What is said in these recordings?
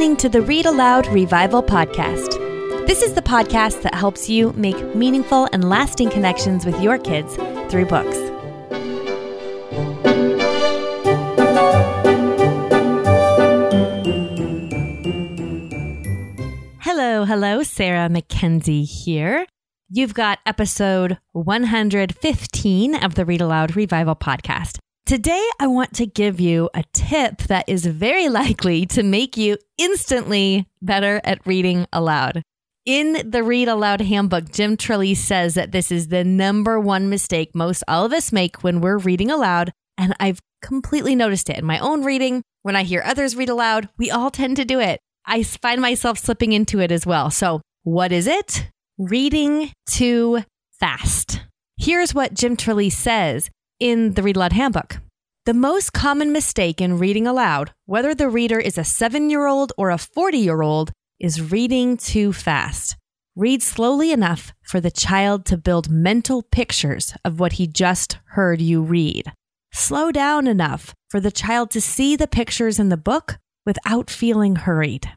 listening to the Read Aloud Revival Podcast. This is the podcast that helps you make meaningful and lasting connections with your kids through books. Hello, hello, Sarah McKenzie here. You've got episode 115 of the Read Aloud Revival podcast. Today, I want to give you a tip that is very likely to make you instantly better at reading aloud. In the Read Aloud handbook, Jim Trelease says that this is the number one mistake most all of us make when we're reading aloud. And I've completely noticed it in my own reading. When I hear others read aloud, we all tend to do it. I find myself slipping into it as well. So, what is it? Reading too fast. Here's what Jim Trelease says in the Read Aloud Handbook. The most common mistake in reading aloud, whether the reader is a seven year old or a 40 year old, is reading too fast. Read slowly enough for the child to build mental pictures of what he just heard you read. Slow down enough for the child to see the pictures in the book without feeling hurried.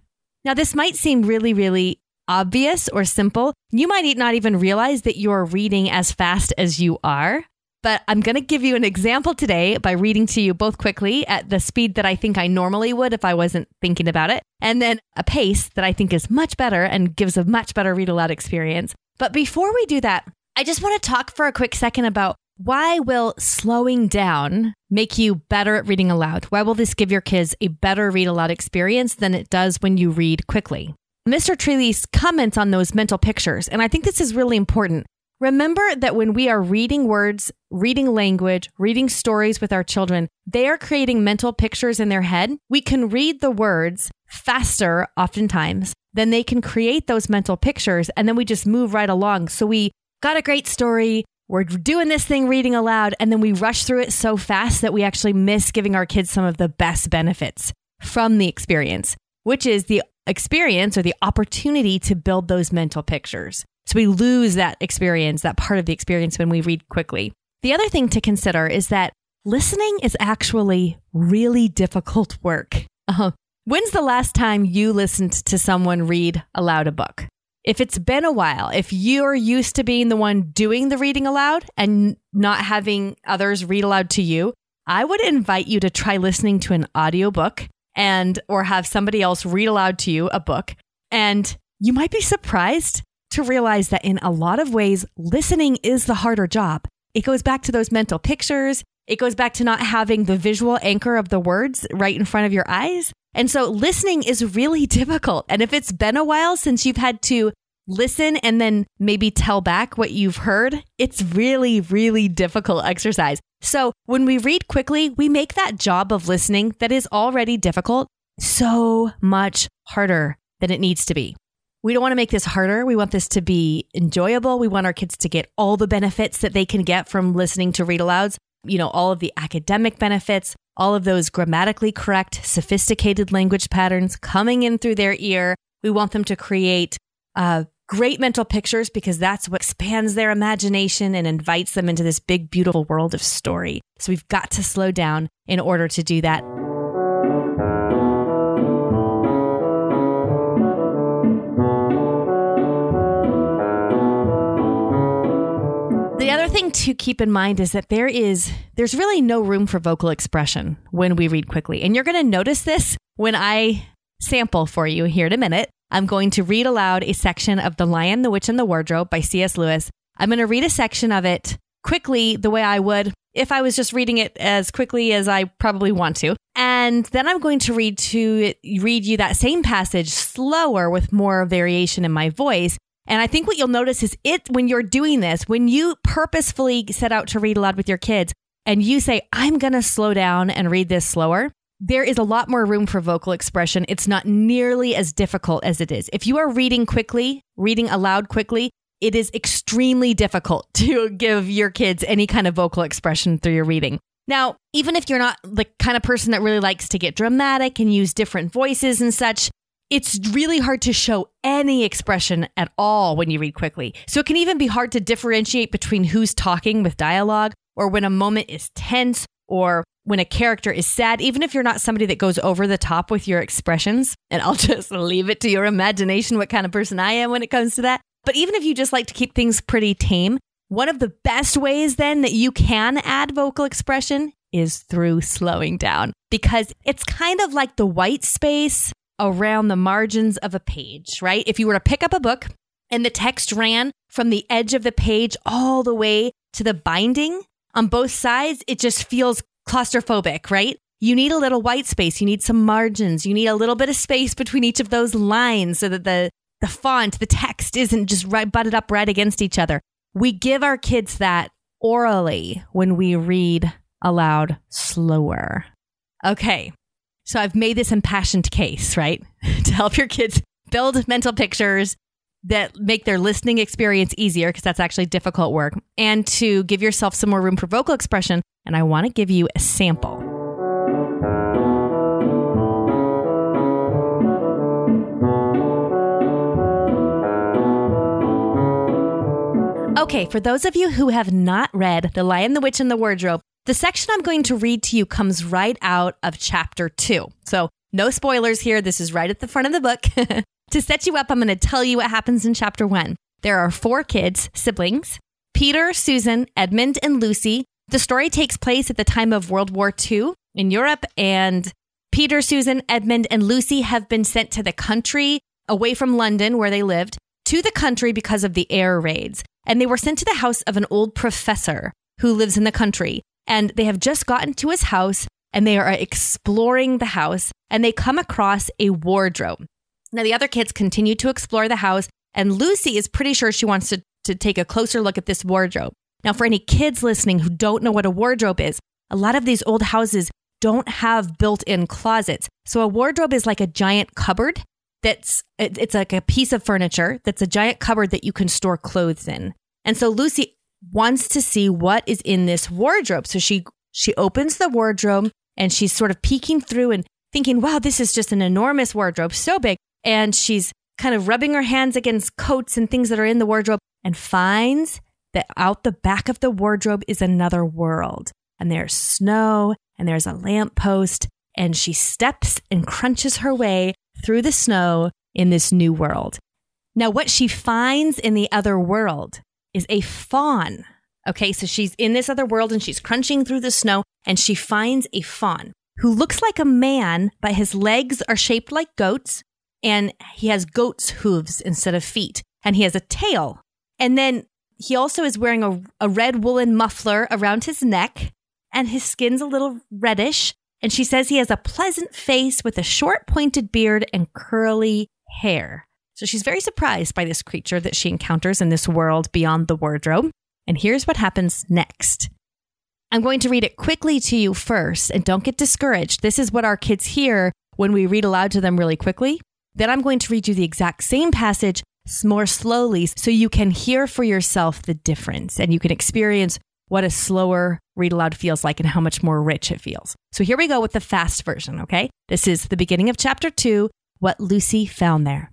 Now, this might seem really, really obvious or simple. You might not even realize that you're reading as fast as you are. But I'm going to give you an example today by reading to you both quickly at the speed that I think I normally would if I wasn't thinking about it, and then a pace that I think is much better and gives a much better read aloud experience. But before we do that, I just want to talk for a quick second about why will slowing down make you better at reading aloud? Why will this give your kids a better read aloud experience than it does when you read quickly? Mr. Trelease comments on those mental pictures, and I think this is really important. Remember that when we are reading words, reading language, reading stories with our children, they are creating mental pictures in their head. We can read the words faster, oftentimes, than they can create those mental pictures. And then we just move right along. So we got a great story. We're doing this thing reading aloud, and then we rush through it so fast that we actually miss giving our kids some of the best benefits from the experience, which is the experience or the opportunity to build those mental pictures. So we lose that experience, that part of the experience when we read quickly. The other thing to consider is that listening is actually really difficult work. Uh, when's the last time you listened to someone read aloud a book? If it's been a while, if you're used to being the one doing the reading aloud and not having others read aloud to you, I would invite you to try listening to an audiobook and or have somebody else read aloud to you a book and you might be surprised to realize that in a lot of ways, listening is the harder job. It goes back to those mental pictures. It goes back to not having the visual anchor of the words right in front of your eyes. And so listening is really difficult. And if it's been a while since you've had to listen and then maybe tell back what you've heard, it's really, really difficult exercise. So when we read quickly, we make that job of listening that is already difficult so much harder than it needs to be. We don't want to make this harder. We want this to be enjoyable. We want our kids to get all the benefits that they can get from listening to read alouds. You know, all of the academic benefits, all of those grammatically correct, sophisticated language patterns coming in through their ear. We want them to create uh, great mental pictures because that's what expands their imagination and invites them into this big, beautiful world of story. So we've got to slow down in order to do that. To keep in mind is that there is there's really no room for vocal expression when we read quickly. And you're going to notice this when I sample for you here in a minute. I'm going to read aloud a section of The Lion, the Witch and the Wardrobe by C.S. Lewis. I'm going to read a section of it quickly the way I would if I was just reading it as quickly as I probably want to. And then I'm going to read to read you that same passage slower with more variation in my voice and I think what you'll notice is it when you're doing this, when you purposefully set out to read aloud with your kids and you say, I'm going to slow down and read this slower, there is a lot more room for vocal expression. It's not nearly as difficult as it is. If you are reading quickly, reading aloud quickly, it is extremely difficult to give your kids any kind of vocal expression through your reading. Now, even if you're not the kind of person that really likes to get dramatic and use different voices and such, it's really hard to show any expression at all when you read quickly. So it can even be hard to differentiate between who's talking with dialogue or when a moment is tense or when a character is sad, even if you're not somebody that goes over the top with your expressions, and I'll just leave it to your imagination what kind of person I am when it comes to that. But even if you just like to keep things pretty tame, one of the best ways then that you can add vocal expression is through slowing down because it's kind of like the white space around the margins of a page, right? If you were to pick up a book and the text ran from the edge of the page all the way to the binding on both sides, it just feels claustrophobic, right? You need a little white space. You need some margins. You need a little bit of space between each of those lines so that the, the font, the text isn't just right, butted up right against each other. We give our kids that orally when we read aloud slower. Okay. So I've made this impassioned case, right? to help your kids build mental pictures that make their listening experience easier because that's actually difficult work and to give yourself some more room for vocal expression. And I want to give you a sample. Okay, for those of you who have not read The Lion, the Witch, and the Wardrobe, the section I'm going to read to you comes right out of chapter two. So, no spoilers here. This is right at the front of the book. to set you up, I'm going to tell you what happens in chapter one. There are four kids, siblings Peter, Susan, Edmund, and Lucy. The story takes place at the time of World War II in Europe, and Peter, Susan, Edmund, and Lucy have been sent to the country away from London, where they lived, to the country because of the air raids and they were sent to the house of an old professor who lives in the country. And they have just gotten to his house and they are exploring the house and they come across a wardrobe. Now, the other kids continue to explore the house, and Lucy is pretty sure she wants to, to take a closer look at this wardrobe. Now, for any kids listening who don't know what a wardrobe is, a lot of these old houses don't have built in closets. So, a wardrobe is like a giant cupboard that's it's like a piece of furniture that's a giant cupboard that you can store clothes in. And so Lucy wants to see what is in this wardrobe. So she she opens the wardrobe and she's sort of peeking through and thinking, "Wow, this is just an enormous wardrobe, so big." And she's kind of rubbing her hands against coats and things that are in the wardrobe and finds that out the back of the wardrobe is another world. And there's snow and there's a lamppost and she steps and crunches her way through the snow in this new world. Now, what she finds in the other world is a faun. Okay, so she's in this other world and she's crunching through the snow and she finds a faun who looks like a man, but his legs are shaped like goats and he has goat's hooves instead of feet and he has a tail. And then he also is wearing a, a red woolen muffler around his neck and his skin's a little reddish and she says he has a pleasant face with a short pointed beard and curly hair. So she's very surprised by this creature that she encounters in this world beyond the wardrobe. And here's what happens next. I'm going to read it quickly to you first, and don't get discouraged. This is what our kids hear when we read aloud to them really quickly. Then I'm going to read you the exact same passage more slowly so you can hear for yourself the difference and you can experience what a slower read aloud feels like and how much more rich it feels. So here we go with the fast version, okay? This is the beginning of chapter two What Lucy Found There.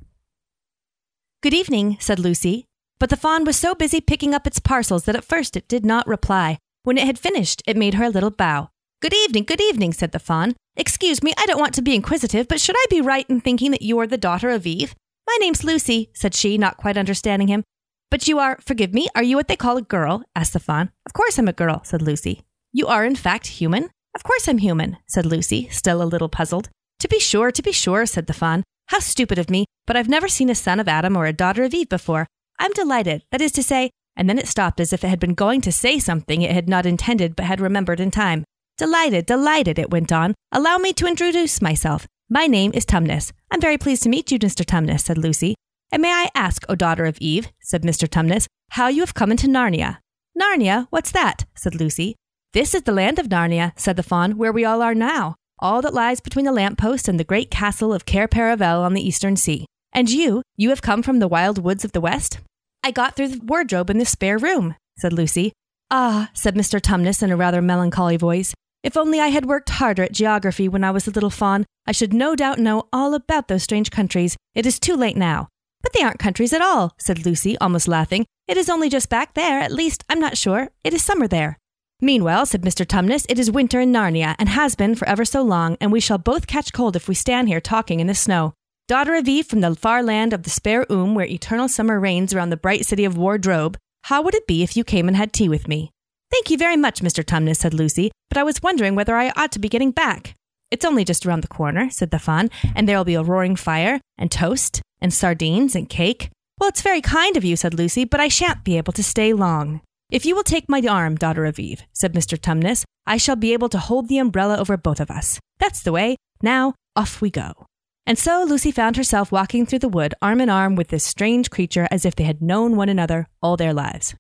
Good evening, said Lucy. But the faun was so busy picking up its parcels that at first it did not reply. When it had finished, it made her a little bow. Good evening, good evening, said the faun. Excuse me, I don't want to be inquisitive, but should I be right in thinking that you are the daughter of Eve? My name's Lucy, said she, not quite understanding him. But you are, forgive me, are you what they call a girl? asked the faun. Of course I'm a girl, said Lucy. You are, in fact, human? Of course I'm human, said Lucy, still a little puzzled. To be sure, to be sure, said the faun. How stupid of me, but I've never seen a son of Adam or a daughter of Eve before. I'm delighted, that is to say, and then it stopped as if it had been going to say something it had not intended but had remembered in time. Delighted, delighted, it went on. Allow me to introduce myself. My name is Tumnus. I'm very pleased to meet you, Mr. Tumnus, said Lucy. And may I ask, O daughter of Eve, said Mr. Tumnus, how you have come into Narnia? Narnia? What's that? said Lucy. This is the land of Narnia, said the faun, where we all are now, all that lies between the lamp post and the great castle of Cair Paravel on the eastern sea. And you, you have come from the wild woods of the west? I got through the wardrobe in the spare room, said Lucy. Ah, said Mr. Tumnus in a rather melancholy voice. If only I had worked harder at geography when I was a little faun, I should no doubt know all about those strange countries. It is too late now. But they aren't countries at all, said Lucy, almost laughing. It is only just back there, at least, I'm not sure. It is summer there. Meanwhile, said Mr. Tumnus, it is winter in Narnia, and has been for ever so long, and we shall both catch cold if we stand here talking in the snow. Daughter of Eve from the far land of the spare Oom, where eternal summer reigns around the bright city of Wardrobe, how would it be if you came and had tea with me? Thank you very much, Mr. Tumnus, said Lucy, but I was wondering whether I ought to be getting back. It's only just around the corner, said the faun, and there'll be a roaring fire, and toast, and sardines, and cake. Well, it's very kind of you, said Lucy, but I shan't be able to stay long. If you will take my arm, daughter of Eve, said Mr. Tumnus, I shall be able to hold the umbrella over both of us. That's the way. Now, off we go. And so Lucy found herself walking through the wood, arm in arm with this strange creature as if they had known one another all their lives.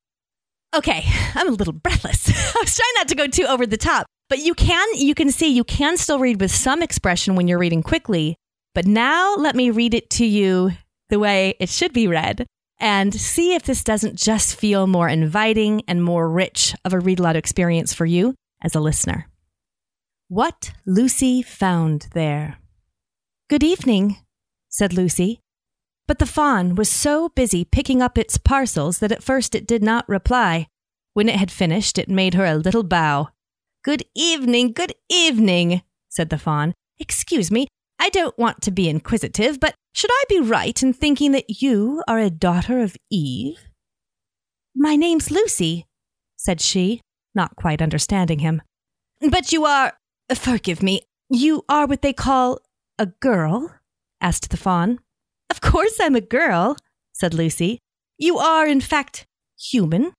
Okay, I'm a little breathless. I was trying not to go too over the top, but you can you can see you can still read with some expression when you're reading quickly. But now let me read it to you the way it should be read and see if this doesn't just feel more inviting and more rich of a read aloud experience for you as a listener. What Lucy found there. Good evening, said Lucy. But the faun was so busy picking up its parcels that at first it did not reply. When it had finished, it made her a little bow. Good evening, good evening, said the faun. Excuse me, I don't want to be inquisitive, but should I be right in thinking that you are a daughter of Eve? My name's Lucy, said she, not quite understanding him. But you are. Forgive me. You are what they call a girl? asked the faun. Of course I'm a girl, said Lucy. You are, in fact, human?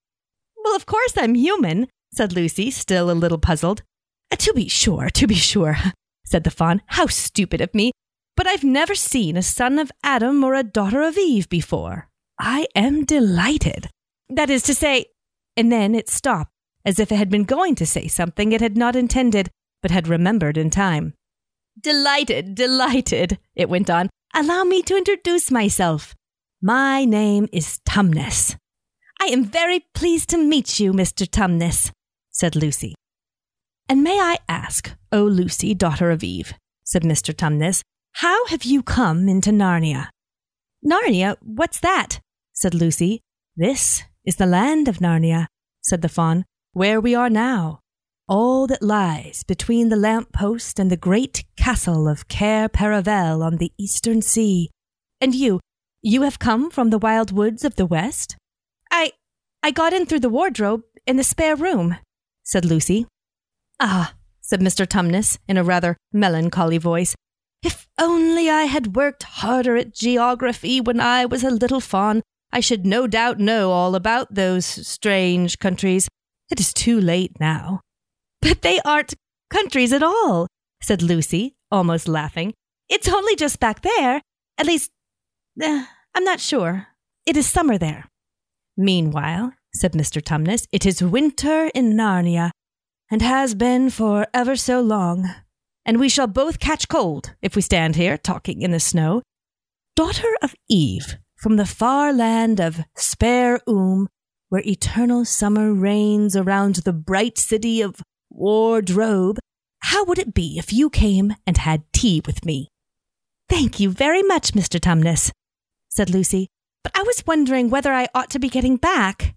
Well, of course I'm human, said Lucy, still a little puzzled. To be sure, to be sure, said the faun. How stupid of me! But I've never seen a son of Adam or a daughter of Eve before. I am delighted. That is to say, and then it stopped, as if it had been going to say something it had not intended, but had remembered in time. Delighted, delighted, it went on. Allow me to introduce myself. My name is Tumnus. I am very pleased to meet you, Mr. Tumnus, said Lucy. And may I ask, O Lucy, daughter of Eve, said Mr. Tumnus, how have you come into Narnia? Narnia? What's that? said Lucy. This is the land of Narnia, said the faun, where we are now. All that lies between the lamp post and the great castle of Cair Paravel on the eastern sea. And you, you have come from the wild woods of the west? I, I got in through the wardrobe in the spare room, said Lucy. Ah, said Mr. Tumnus in a rather melancholy voice. If only I had worked harder at geography when I was a little faun, I should no doubt know all about those strange countries. It is too late now. But they aren't countries at all, said Lucy, almost laughing. It's only just back there. At least, uh, I'm not sure. It is summer there. Meanwhile, said Mr. Tumnus, it is winter in Narnia, and has been for ever so long, and we shall both catch cold if we stand here talking in the snow. Daughter of Eve, from the far land of Spare Oom, um, where eternal summer reigns around the bright city of Wardrobe, how would it be if you came and had tea with me? Thank you very much, Mr. Tumnus, said Lucy, but I was wondering whether I ought to be getting back.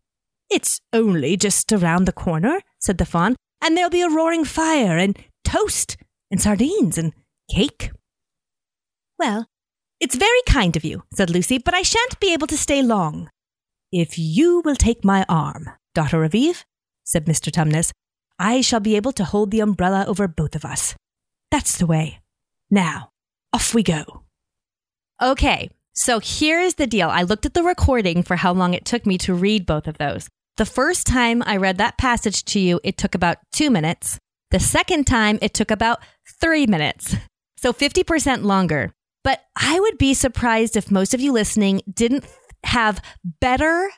It's only just around the corner, said the faun and there'll be a roaring fire and toast and sardines and cake. Well, it's very kind of you, said Lucy, but I shan't be able to stay long. If you will take my arm, daughter of Eve, said Mr. Tumnus, I shall be able to hold the umbrella over both of us. That's the way. Now, off we go. Okay, so here's the deal. I looked at the recording for how long it took me to read both of those. The first time I read that passage to you, it took about two minutes. The second time, it took about three minutes. So 50% longer. But I would be surprised if most of you listening didn't have better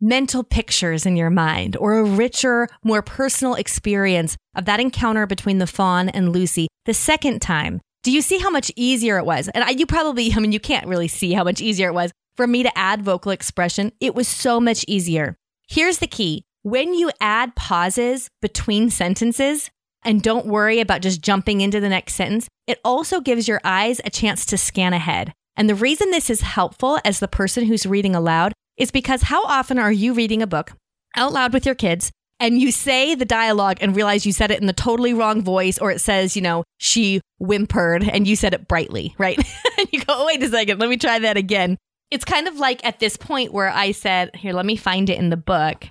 mental pictures in your mind or a richer, more personal experience of that encounter between the faun and Lucy the second time. Do you see how much easier it was? And I, you probably, I mean, you can't really see how much easier it was for me to add vocal expression. It was so much easier. Here's the key when you add pauses between sentences, and don't worry about just jumping into the next sentence, it also gives your eyes a chance to scan ahead. And the reason this is helpful as the person who's reading aloud is because how often are you reading a book out loud with your kids and you say the dialogue and realize you said it in the totally wrong voice, or it says, you know, she whimpered and you said it brightly, right? and you go, oh, wait a second, let me try that again. It's kind of like at this point where I said, here, let me find it in the book.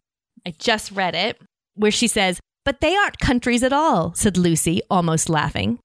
I just read it, where she says, but they aren't countries at all, said Lucy, almost laughing.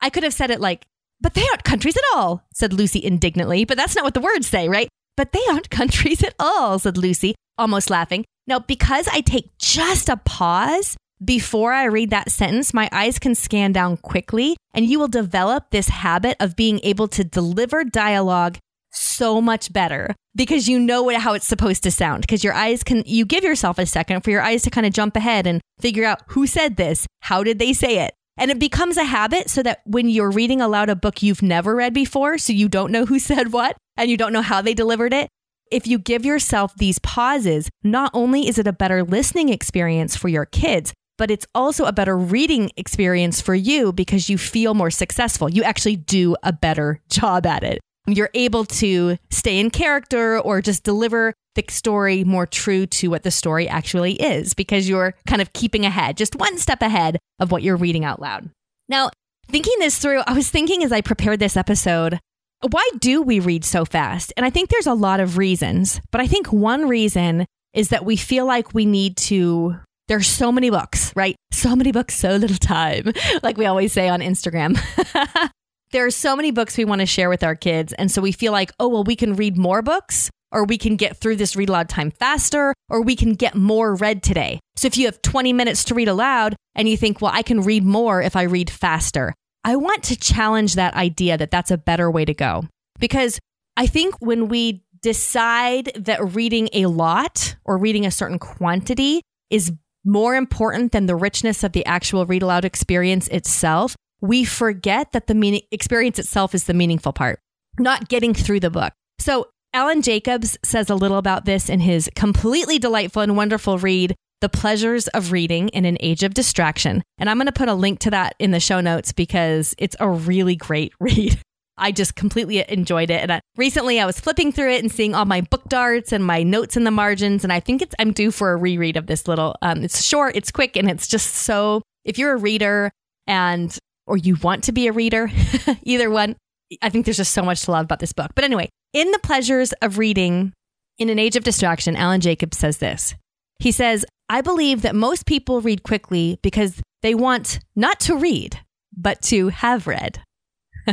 I could have said it like, but they aren't countries at all, said Lucy indignantly, but that's not what the words say, right? But they aren't countries at all, said Lucy, almost laughing. Now, because I take just a pause before I read that sentence, my eyes can scan down quickly, and you will develop this habit of being able to deliver dialogue so much better because you know what, how it's supposed to sound. Because your eyes can, you give yourself a second for your eyes to kind of jump ahead and figure out who said this, how did they say it, and it becomes a habit so that when you're reading aloud a book you've never read before, so you don't know who said what and you don't know how they delivered it, if you give yourself these pauses, not only is it a better listening experience for your kids, but it's also a better reading experience for you because you feel more successful. You actually do a better job at it. You're able to stay in character or just deliver the story more true to what the story actually is because you're kind of keeping ahead, just one step ahead of what you're reading out loud. Now, thinking this through, I was thinking as I prepared this episode, why do we read so fast? And I think there's a lot of reasons, but I think one reason is that we feel like we need to. There's so many books, right? So many books, so little time, like we always say on Instagram. there are so many books we want to share with our kids. And so we feel like, oh, well, we can read more books or we can get through this read aloud time faster, or we can get more read today. So if you have 20 minutes to read aloud and you think, well, I can read more if I read faster, I want to challenge that idea that that's a better way to go. Because I think when we decide that reading a lot or reading a certain quantity is more important than the richness of the actual read aloud experience itself, we forget that the meaning experience itself is the meaningful part, not getting through the book. So Alan Jacobs says a little about this in his completely delightful and wonderful read, The Pleasures of Reading in an Age of Distraction. And I'm going to put a link to that in the show notes because it's a really great read. I just completely enjoyed it. And I, recently I was flipping through it and seeing all my book darts and my notes in the margins. And I think it's, I'm due for a reread of this little, um, it's short, it's quick, and it's just so, if you're a reader and, or you want to be a reader, either one, I think there's just so much to love about this book. But anyway, in The Pleasures of Reading in an Age of Distraction, Alan Jacobs says this. He says, I believe that most people read quickly because they want not to read, but to have read.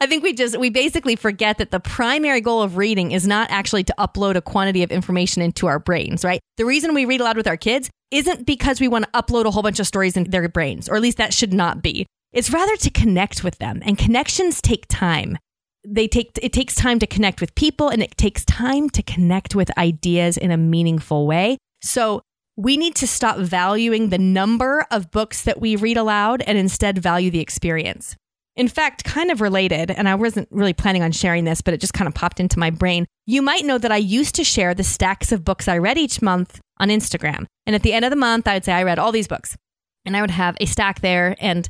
I think we just, we basically forget that the primary goal of reading is not actually to upload a quantity of information into our brains, right? The reason we read aloud with our kids isn't because we want to upload a whole bunch of stories in their brains, or at least that should not be. It's rather to connect with them, and connections take time. They take it takes time to connect with people, and it takes time to connect with ideas in a meaningful way. So we need to stop valuing the number of books that we read aloud and instead value the experience. In fact, kind of related, and I wasn't really planning on sharing this, but it just kind of popped into my brain. You might know that I used to share the stacks of books I read each month on Instagram. And at the end of the month, I would say I read all these books. And I would have a stack there. And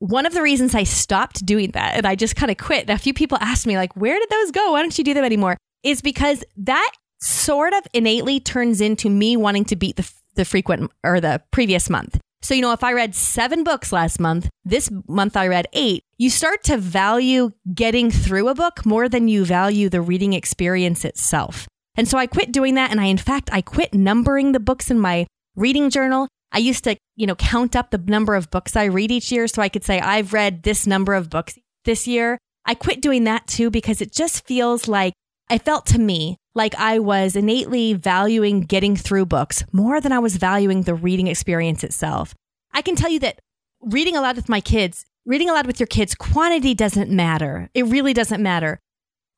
one of the reasons I stopped doing that and I just kind of quit, a few people asked me, like, where did those go? Why don't you do them anymore? Is because that sort of innately turns into me wanting to beat the, the frequent or the previous month. So, you know, if I read seven books last month, this month I read eight, you start to value getting through a book more than you value the reading experience itself. And so I quit doing that. And I, in fact, I quit numbering the books in my reading journal I used to, you know, count up the number of books I read each year so I could say I've read this number of books this year. I quit doing that too because it just feels like I felt to me like I was innately valuing getting through books more than I was valuing the reading experience itself. I can tell you that reading aloud with my kids, reading aloud with your kids, quantity doesn't matter. It really doesn't matter.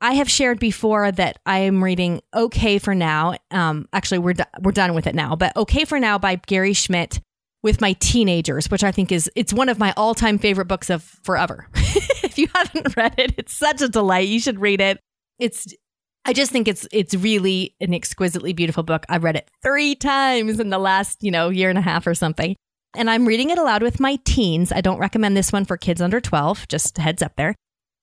I have shared before that I am reading "Okay for Now." Um, actually, we're do- we're done with it now, but "Okay for Now" by Gary Schmidt with my teenagers, which I think is it's one of my all time favorite books of forever. if you haven't read it, it's such a delight. You should read it. It's I just think it's it's really an exquisitely beautiful book. I've read it three times in the last you know year and a half or something. And I'm reading it aloud with my teens. I don't recommend this one for kids under 12, just heads up there.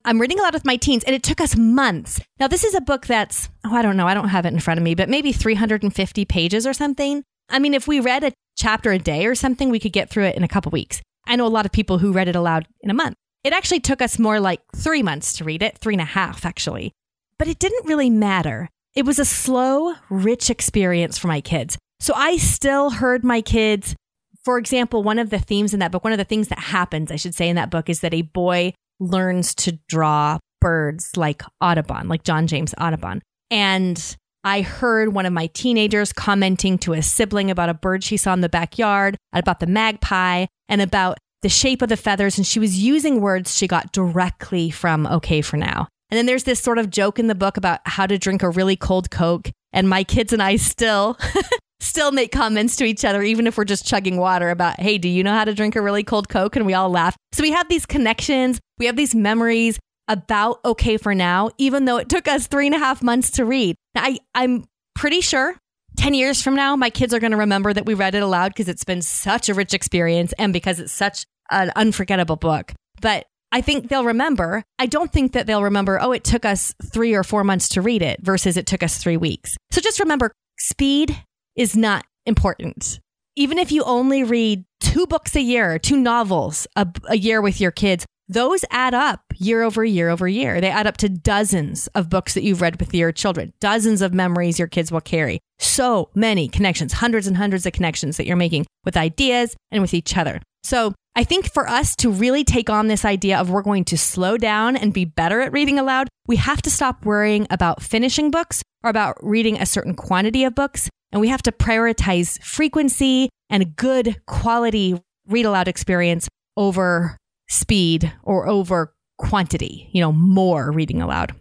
I'm reading a lot with my teens, and it took us months. Now, this is a book that's, oh, I don't know, I don't have it in front of me, but maybe 350 pages or something. I mean, if we read a chapter a day or something, we could get through it in a couple weeks. I know a lot of people who read it aloud in a month. It actually took us more like three months to read it, three and a half actually. But it didn't really matter. It was a slow, rich experience for my kids. So I still heard my kids. For example, one of the themes in that book, one of the things that happens, I should say, in that book is that a boy learns to draw birds like Audubon, like John James Audubon. And I heard one of my teenagers commenting to a sibling about a bird she saw in the backyard, about the magpie, and about the shape of the feathers. And she was using words she got directly from OK for Now. And then there's this sort of joke in the book about how to drink a really cold Coke. And my kids and I still. still make comments to each other, even if we're just chugging water about, hey, do you know how to drink a really cold Coke? And we all laugh. So we have these connections, we have these memories about OK for Now, even though it took us three and a half months to read. I, I'm pretty sure 10 years from now, my kids are going to remember that we read it aloud because it's been such a rich experience and because it's such an unforgettable book. But I think they'll remember. I don't think that they'll remember, oh, it took us three or four months to read it versus it took us three weeks. So just remember speed is not important. Even if you only read two books a year, two novels a, a year with your kids, those add up year over year over year. They add up to dozens of books that you've read with your children, dozens of memories your kids will carry. So many connections, hundreds and hundreds of connections that you're making with ideas and with each other. So I think for us to really take on this idea of we're going to slow down and be better at reading aloud, we have to stop worrying about finishing books or about reading a certain quantity of books. And we have to prioritize frequency and good quality read aloud experience over speed or over quantity, you know, more reading aloud.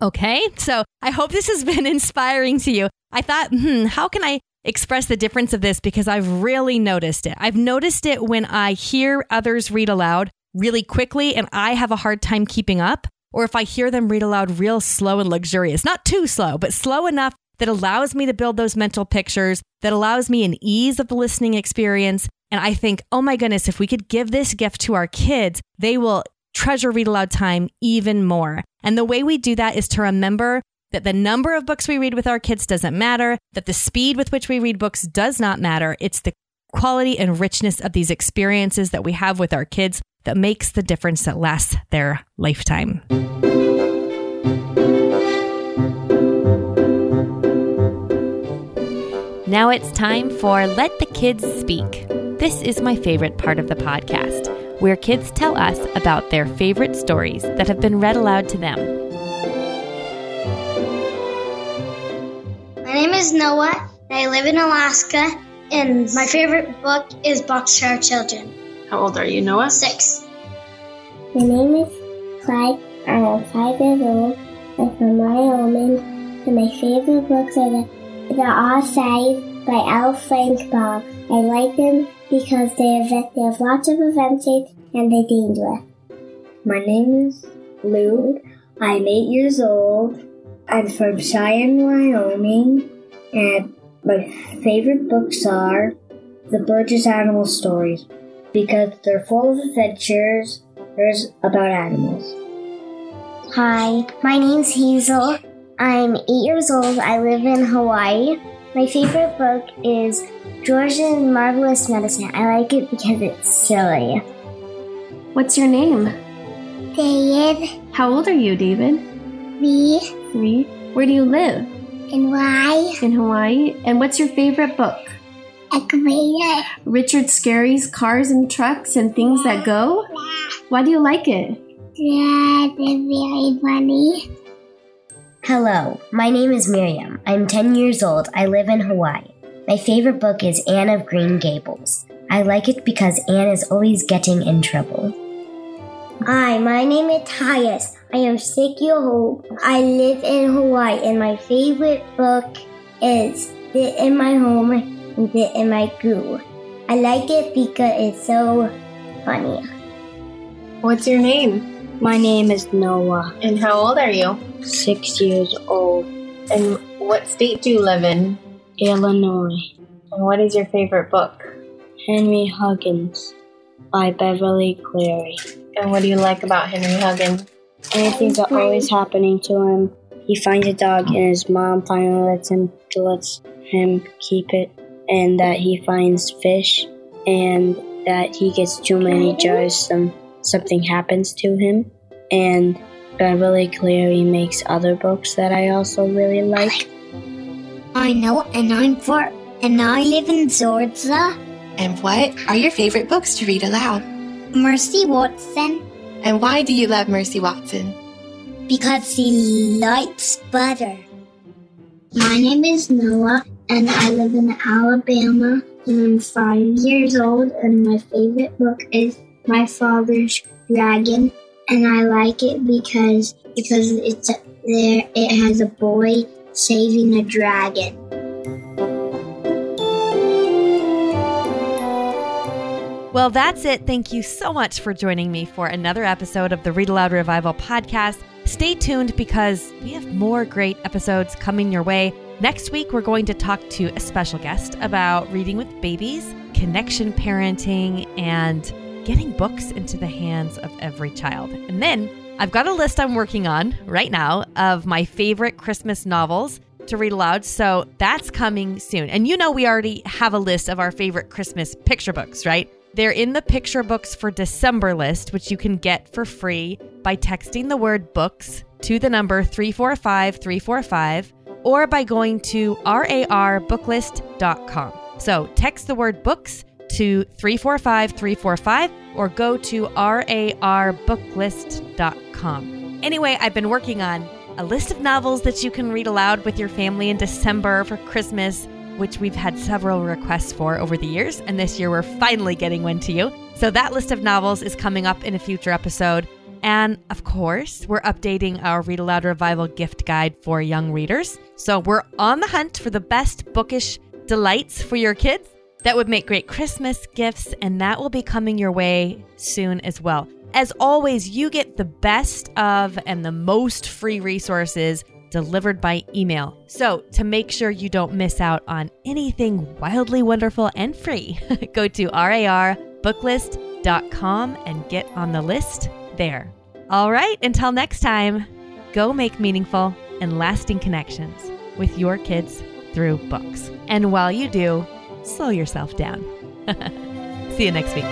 Okay, so I hope this has been inspiring to you. I thought, hmm, how can I express the difference of this? Because I've really noticed it. I've noticed it when I hear others read aloud really quickly and I have a hard time keeping up, or if I hear them read aloud real slow and luxurious, not too slow, but slow enough that allows me to build those mental pictures, that allows me an ease of the listening experience. And I think, oh my goodness, if we could give this gift to our kids, they will treasure read aloud time even more. And the way we do that is to remember that the number of books we read with our kids doesn't matter, that the speed with which we read books does not matter. It's the quality and richness of these experiences that we have with our kids that makes the difference that lasts their lifetime. Now it's time for Let the Kids Speak. This is my favorite part of the podcast, where kids tell us about their favorite stories that have been read aloud to them. Name is Noah, and I live in Alaska, and my favorite book is Boxcar Children. How old are you, Noah? Six. My name is Clyde. I am five years old. I'm from Wyoming, and my favorite books are the the All Sides by L. Frank Baum. I like them because they have, they have lots of adventures and they're dangerous. My name is Luke. I'm eight years old. I'm from Cheyenne, Wyoming, and my favorite books are the Burgess Animal Stories because they're full of adventures There's about animals. Hi, my name's Hazel. I'm eight years old. I live in Hawaii. My favorite book is George's Marvelous Medicine. I like it because it's silly. What's your name? David. How old are you, David? B. Three. Where do you live? In Hawaii. In Hawaii. And what's your favorite book? Equator. Richard Scarry's Cars and Trucks and Things That Go? Why do you like it? Yeah, they're very funny. Hello, my name is Miriam. I'm 10 years old. I live in Hawaii. My favorite book is Anne of Green Gables. I like it because Anne is always getting in trouble. Hi, my name is Tyus. I am six years old. I live in Hawaii, and my favorite book is Sit in My Home and Sit in My Goo. I like it because it's so funny. What's your name? My name is Noah. And how old are you? Six years old. And what state do you live in? Illinois. And what is your favorite book? Henry Huggins by Beverly Cleary. And what do you like about Henry Huggins? Anything's always happening to him. He finds a dog and his mom finally lets him lets him keep it. and that he finds fish and that he gets too many jars, some something happens to him. And Beverly Cleary makes other books that I also really like. I know, and I'm four, and I live in Georgia. And what are your favorite books to read aloud? Mercy Watson, And why do you love Mercy Watson? because she likes butter. My name is Noah, and I live in Alabama, and I'm five years old. And my favorite book is My Father's Dragon, and I like it because because it's there. It has a boy saving a dragon. Well, that's it. Thank you so much for joining me for another episode of the Read Aloud Revival podcast. Stay tuned because we have more great episodes coming your way. Next week, we're going to talk to a special guest about reading with babies, connection parenting, and getting books into the hands of every child. And then I've got a list I'm working on right now of my favorite Christmas novels to read aloud. So that's coming soon. And you know, we already have a list of our favorite Christmas picture books, right? They're in the picture books for December list, which you can get for free by texting the word books to the number 345 345 or by going to rarbooklist.com. So text the word books to 345 345 or go to rarbooklist.com. Anyway, I've been working on a list of novels that you can read aloud with your family in December for Christmas, which we've had several requests for over the years. And this year we're finally getting one to you. So that list of novels is coming up in a future episode. And of course, we're updating our Read Aloud Revival gift guide for young readers. So we're on the hunt for the best bookish delights for your kids that would make great Christmas gifts, and that will be coming your way soon as well. As always, you get the best of and the most free resources delivered by email. So, to make sure you don't miss out on anything wildly wonderful and free, go to rarbooklist.com and get on the list there. All right, until next time, go make meaningful and lasting connections with your kids through books. And while you do, slow yourself down. See you next week.